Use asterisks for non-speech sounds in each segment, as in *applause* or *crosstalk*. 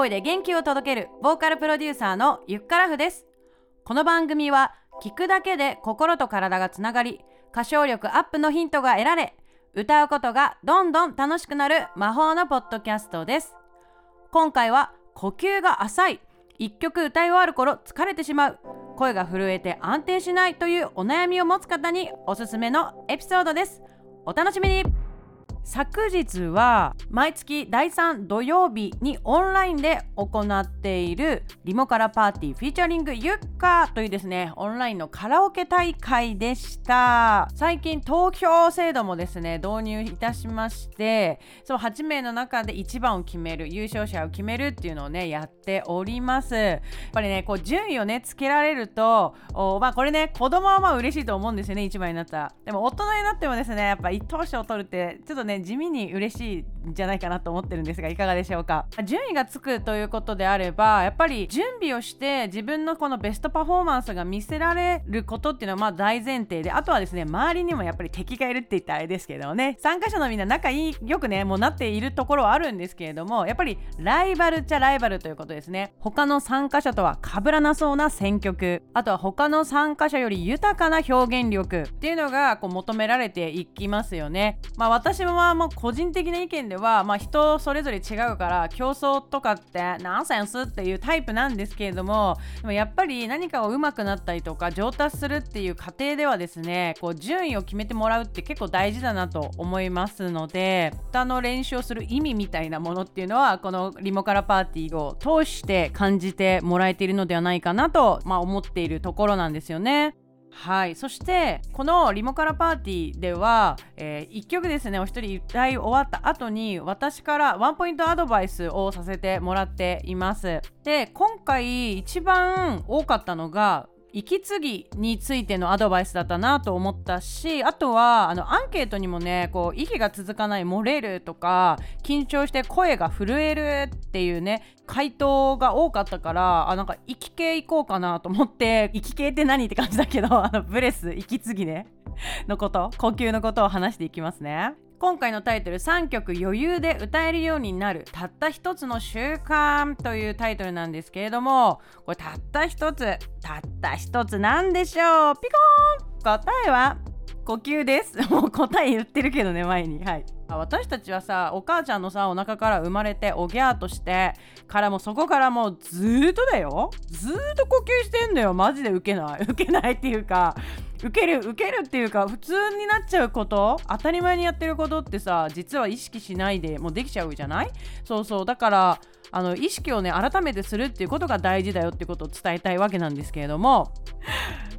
声で元気を届けるボーカルプロデューサーのゆっからふです。この番組は聞くだけで心と体がつながり歌唱力アップのヒントが得られ歌うことがどんどん楽しくなる魔法のポッドキャストです。今回は呼吸が浅い一曲歌い終わる頃疲れてしまう声が震えて安定しないというお悩みを持つ方におすすめのエピソードです。お楽しみに。昨日は毎月第3土曜日にオンラインで行っているリモカラパーティーフィーチャリングユッカというですねオンラインのカラオケ大会でした。最近投票制度もですね導入いたしましてその8名の中で1番を決める優勝者を決めるっていうのをねやっております。やっぱりねこう順位をねつけられるとまあこれね子供はまあ嬉しいと思うんですよね1番になったら。でも大人になってもですねやっぱ一等賞を取るってちょっとねね地味に嬉しいじゃないかなと思ってるんですがいかがでしょうか。順位がつくということであればやっぱり準備をして自分のこのベストパフォーマンスが見せられることっていうのはまあ大前提であとはですね周りにもやっぱり敵がいるって言ったらあれですけどね。参加者のみんな仲いいよくねもうなっているところはあるんですけれどもやっぱりライバルっちゃライバルということですね。他の参加者とは被らなそうな選曲。あとは他の参加者より豊かな表現力っていうのがこう求められていきますよね。まあ私はもう個人的な意見では、まあ、人それぞれ違うから競争とかってナンセンスっていうタイプなんですけれどもでもやっぱり何かを上手くなったりとか上達するっていう過程ではですねこう順位を決めてもらうって結構大事だなと思いますので歌の練習をする意味みたいなものっていうのはこのリモカラパーティーを通して感じてもらえているのではないかなと、まあ、思っているところなんですよね。はい。そしてこのリモカラパーティーでは、えー、1曲ですねお一人歌い終わった後に私からワンポイントアドバイスをさせてもらっています。で今回一番多かったのが息継ぎについてのアドバイスだったなと思ったしあとはあのアンケートにもねこう息が続かない漏れるとか緊張して声が震えるっていうね回答が多かったからあなんか息系いこうかなと思って *laughs* 息系って何って感じだけどあのブレス息継ぎねのこと呼吸のことを話していきますね。今回のタイトル3曲余裕で歌えるようになるたった一つの習慣というタイトルなんですけれどもこれたった一つたった一つなんでしょう？ピコーン！答えは？呼吸です。*laughs* もう答え言ってるけどね前に。はい。私たちはさお母ちゃんのさお腹から生まれておぎゃーとしてからもそこからもうずっとだよ。ずっと呼吸してんだよ。マジで受けない。*laughs* 受けないっていうか受ける受けるっていうか普通になっちゃうこと当たり前にやってることってさ実は意識しないでもうできちゃうじゃない？そうそう。だからあの意識をね改めてするっていうことが大事だよってことを伝えたいわけなんですけれども。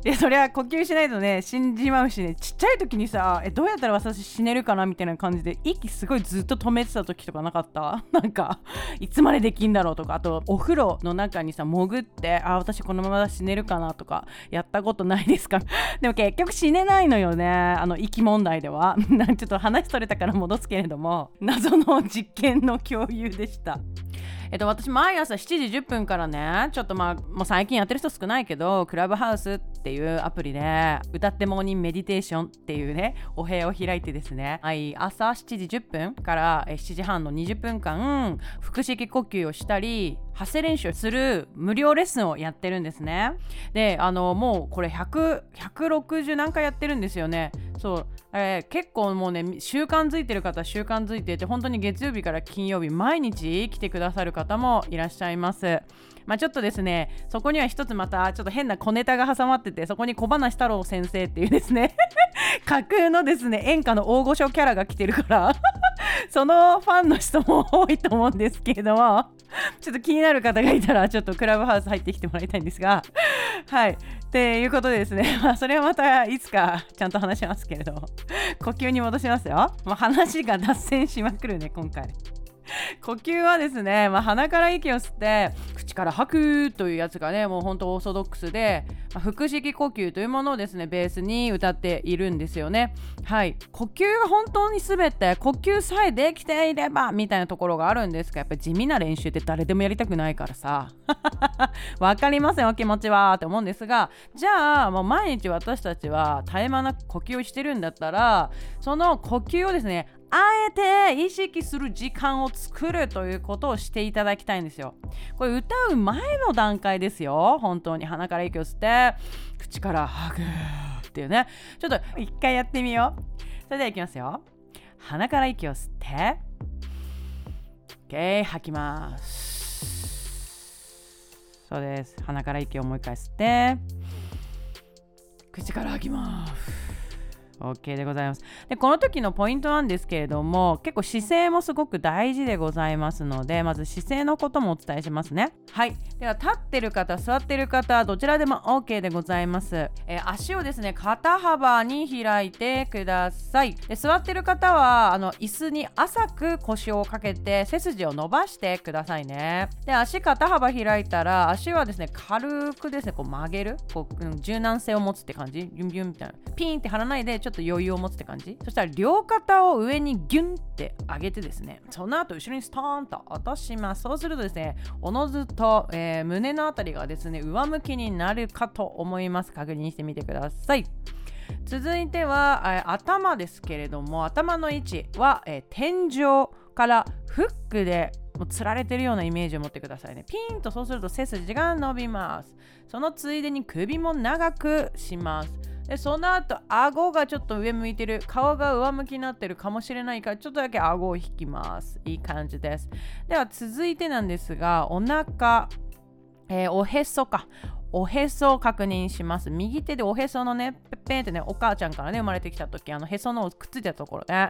でそりゃ呼吸しないとね死んじまうしね。ちっちゃい時にさえどうやったら私死ねるかなみたいな感じで息すごいずっと止めてた時とかなかった？*laughs* なんかいつまでできんだろうとか。あとお風呂の中にさ潜ってあ私このまま死ねるかなとかやったことないですか？*laughs* でも結局死ねないのよね。あの息問題では。*laughs* ちょっと話取れたから戻すけれども謎の実験の共有でした。えっと、私毎朝7時10分からねちょっとまあもう最近やってる人少ないけどクラブハウスっていうアプリで歌ってモーニングメディテーションっていうねお部屋を開いてですね、はい、朝7時10分から7時半の20分間腹式呼吸をしたり発声練習する無料レッスンをやってるんですね。であのもうこれ100160何回やってるんですよね。そう、えー、結構もうね習慣づいてる方習慣づいてて本当に月曜日から金曜日毎日来てくださる方もいらっしゃいます。まあ、ちょっとですねそこには一つまたちょっと変な小ネタが挟まっててそこに小話太郎先生っていうですね *laughs* 架空のですね演歌の大御所キャラが来てるから *laughs* そのファンの人も多いと思うんですけれど。も *laughs* ちょっと気になる方がいたらちょっとクラブハウス入ってきてもらいたいんですがはい。っていうことでですね、*laughs* まあ、それはまたいつかちゃんと話しますけれど呼吸に戻しますよ。もう話が脱線しまくるね今回。*laughs* 呼吸はですね、まあ、鼻から息を吸って口から吐くというやつがねもうほんとオーソドックスで、まあ、腹式呼吸というものをですねベースに歌っているんですよね。はい。呼吸が本当に全て呼吸さえできていればみたいなところがあるんですがやっぱり地味な練習って誰でもやりたくないからさ。*laughs* わかりませんお気持ちはって思うんですがじゃあもう毎日私たちは絶え間なく呼吸をしてるんだったらその呼吸をですねあえて意識する時間を作るということをしていただきたいんですよ。これ歌う前の段階ですよ。本当に鼻から息を吸って口から吐くっていうね。ちょっと一回やってみよう。それではいきますよ。鼻から息を吸って OK 吐きます。そうです。鼻から息をもう一回吸って口から吐きます。OK でございます。で、この時のポイントなんですけれども、結構姿勢もすごく大事でございますので、まず姿勢のこともお伝えしますね。はい。では、立ってる方、座ってる方、どちらでも OK でございます。えー、足をですね、肩幅に開いてください。で座ってる方は、あの椅子に浅く腰をかけて、背筋を伸ばしてくださいね。で、足肩幅開いたら、足はですね、軽くですね、こう曲げる、こう、柔軟性を持つって感じ、ビュンビュンみたいな。ピンって張らないで、ちょょっと余裕を持つって感じ？そしたら両肩を上にギュンって上げてですねその後後ろにストーンと落としますそうするとですねおのずと、えー、胸のあたりがですね上向きになるかと思います確認してみてください続いては、え、頭ですけれども頭の位置は、えー、天井からフックでもうつられてるようなイメージを持ってくださいね。ピンとそうすると背筋が伸びます。そのついでに首も長くします。でその後顎がちょっと上向いてる。顔が上向きになってるかもしれないからちょっとだけ顎を引きます。いい感じです。では続いてなんですがお腹えー、おへそかおへそを確認します。右手でおへそのね、ぺっぺんってね、お母ちゃんからね、生まれてきた時、あのへそのくっついたところね。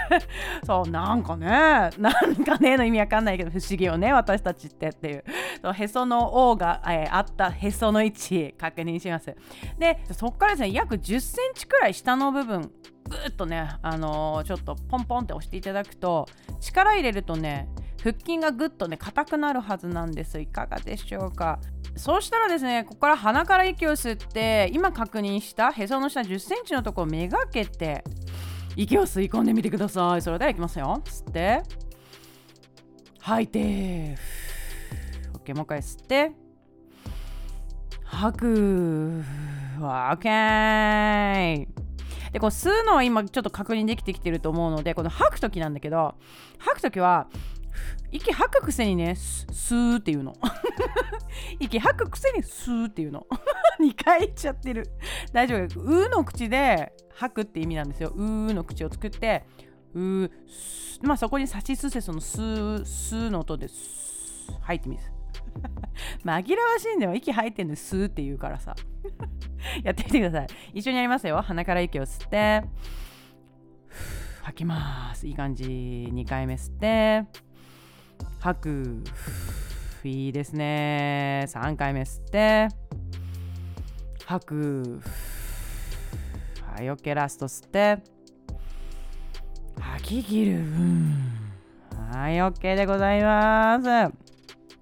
*laughs* そう、なんかね、なんかねの意味わかんないけど、不思議よね、私たちってっていう。そうへその尾が、えー、あったへその位置、確認します。で、そこからですね、約10センチくらい下の部分、ぐーっとね、あのー、ちょっとポンポンって押していただくと、力入れるとね、腹筋がぐっとね硬くなるはずなんですいかがでしょうか。そうしたらですねここから鼻から息を吸って今確認したへその下1 0センチのところをめがけて息を吸い込んでみてください。それではいきますよ。吸って吐いて OK もう一回吸って吐く。OK でこう吸うのは今ちょっと確認できてきてると思うのでこの吐く時なんだけど吐く時は息吐くくせにねスーっていうの。*laughs* 息吐くくせにスーっていうの。*laughs* 2回言っちゃってる。大丈夫。うーの口で吐くって意味なんですよ。うーの口を作ってうーまあそこにさしすせそのスースーの音でスー吐いてみる。*laughs* 紛らわしいんだよ。息吐いてんのスーって言うからさ。やってみてください。一緒にやりますよ。鼻から息を吸って吐きます。いい感じ。2回目吸って。吐く。いいですね。3回目吸って。吐く。はい OK ラスト吸って。吐き切る。はい OK でございます。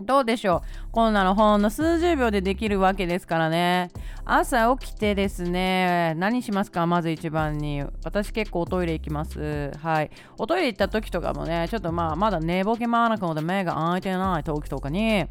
どうでしょう。こんなのほんの数十秒でできるわけですからね。朝起きてですね何しますか？まず一番に。私結構おトイレ行きます。はい。おトイレ行った時とかもねちょっとまあまだ寝ぼけまなくので目が開いてない時とかに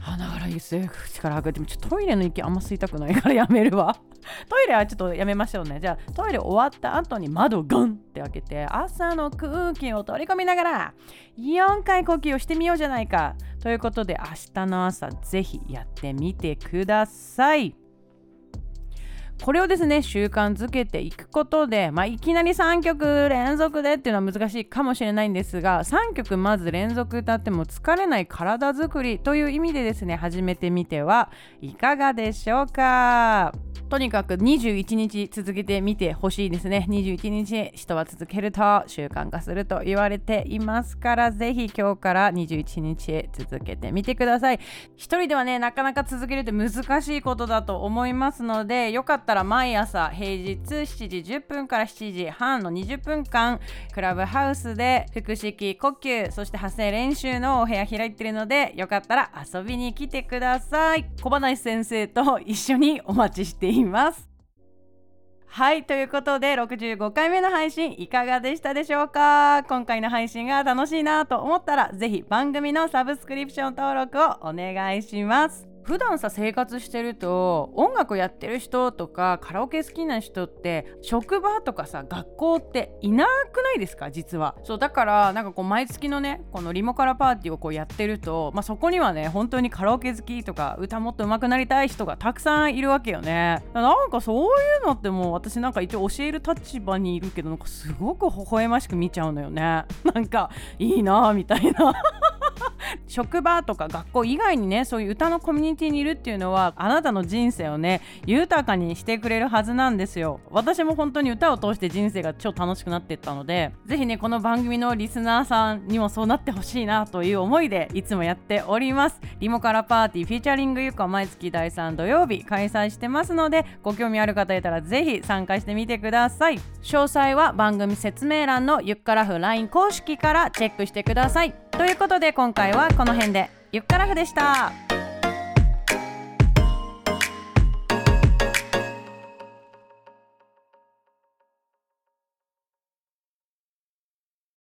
鼻から息吸口から吐くってちょっとトイレの息あんま吸いたくないからやめるわ。*laughs* トイレはちょっとやめましょうねじゃあトイレ終わった後に窓ガンって開けて朝の空気を取り込みながら4回呼吸をしてみようじゃないかということで明日の朝ぜひやってみてください。これをですね習慣づけていくことで、まあ、いきなり3曲連続でっていうのは難しいかもしれないんですが3曲まず連続歌っても疲れない体づくりという意味でですね始めてみてはいかがでしょうか？とにかく21日続けてみてほしいですね。21日人は続けると習慣化すると言われていますからぜひ今日から21日続けてみてください。一人ではねなかなか続けるって難しいことだと思いますのでよかったったら毎朝平日7時10分から7時半の20分間クラブハウスで腹式呼吸そして発声練習のお部屋開いてるのでよかったら遊びに来てください。小林先生と一緒にお待ちしています。はいということで65回目の配信いかがでしたでしょうか？今回の配信が楽しいなと思ったらぜひ番組のサブスクリプション登録をお願いします。普段さ生活してると音楽やってる人とかカラオケ好きな人って職場とかさ学校っていなくないですか？実は。そうだからなんかこう毎月のねこのリモカラパーティーをこうやってると、まあ、そこにはね本当にカラオケ好きとか歌もっと上手くなりたい人がたくさんいるわけよね。なんかそういうのってもう私なんか一応教える立場にいるけどなんかすごく微笑ましく見ちゃうのよね。なんかいいなみたいな。職場とか学校以外にねそういう歌のコミュニティにいるっていうのはあなたの人生をね豊かにしてくれるはずなんですよ。私も本当に歌を通して人生が超楽しくなっていったのでぜひねこの番組のリスナーさんにもそうなってほしいなという思いでいつもやっております。リモカラパーティーフィーチャリングゆか毎月第3土曜日開催してますのでご興味ある方いたらぜひ参加してみてください。詳細は番組説明欄のゆっからふ LINE 公式からチェックしてください。ということで今回はこの辺でゆっくらふでした。